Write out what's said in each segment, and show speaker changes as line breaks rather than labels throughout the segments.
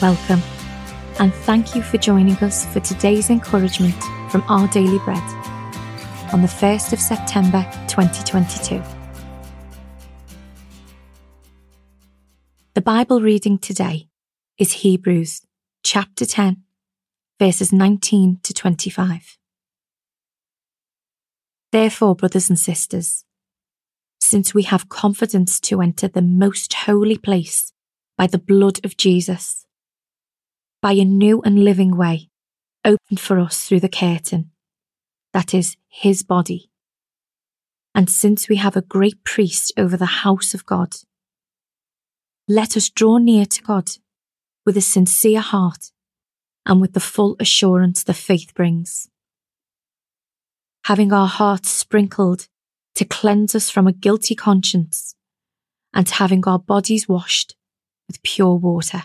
welcome, and thank you for joining us for today's encouragement from Our Daily Bread on the 1st of September 2022. The Bible reading today is Hebrews chapter 10, verses 19 to 25. Therefore, brothers and sisters, since we have confidence to enter the most holy place by the blood of Jesus, by a new and living way opened for us through the curtain, that is, his body. And since we have a great priest over the house of God, let us draw near to God with a sincere heart and with the full assurance that faith brings having our hearts sprinkled to cleanse us from a guilty conscience, and having our bodies washed with pure water.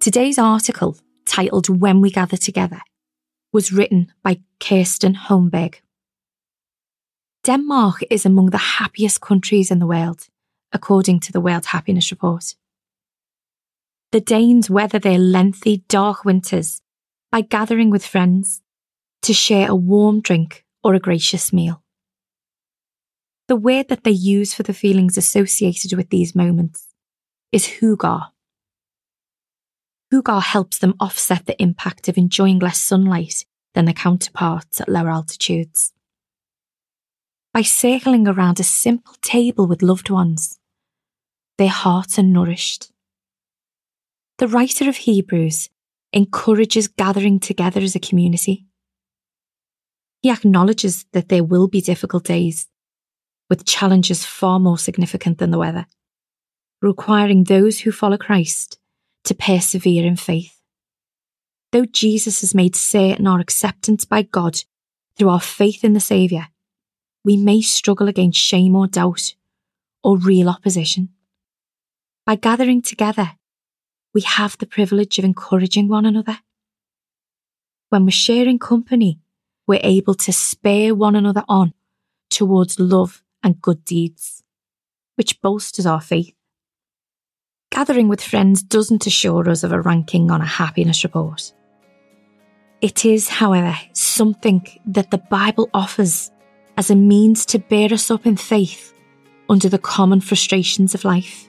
Today's article, titled When We Gather Together, was written by Kirsten Holmberg. Denmark is among the happiest countries in the world, according to the World Happiness Report. The Danes weather their lengthy, dark winters by gathering with friends to share a warm drink or a gracious meal. The word that they use for the feelings associated with these moments is hygge. Hygge helps them offset the impact of enjoying less sunlight than their counterparts at lower altitudes. By circling around a simple table with loved ones, their hearts are nourished the writer of Hebrews encourages gathering together as a community. He acknowledges that there will be difficult days, with challenges far more significant than the weather, requiring those who follow Christ to persevere in faith. Though Jesus has made certain our acceptance by God through our faith in the Saviour, we may struggle against shame or doubt or real opposition. By gathering together, we have the privilege of encouraging one another. When we're sharing company, we're able to spur one another on towards love and good deeds, which bolsters our faith. Gathering with friends doesn't assure us of a ranking on a happiness report. It is, however, something that the Bible offers as a means to bear us up in faith under the common frustrations of life.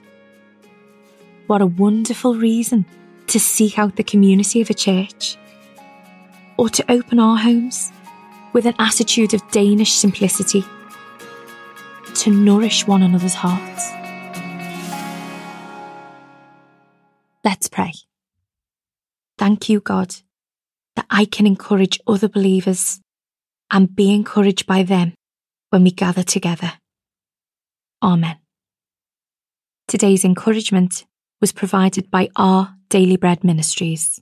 What a wonderful reason to seek out the community of a church. Or to open our homes with an attitude of Danish simplicity to nourish one another's hearts. Let's pray. Thank you, God, that I can encourage other believers and be encouraged by them when we gather together. Amen. Today's encouragement was provided by our Daily Bread Ministries.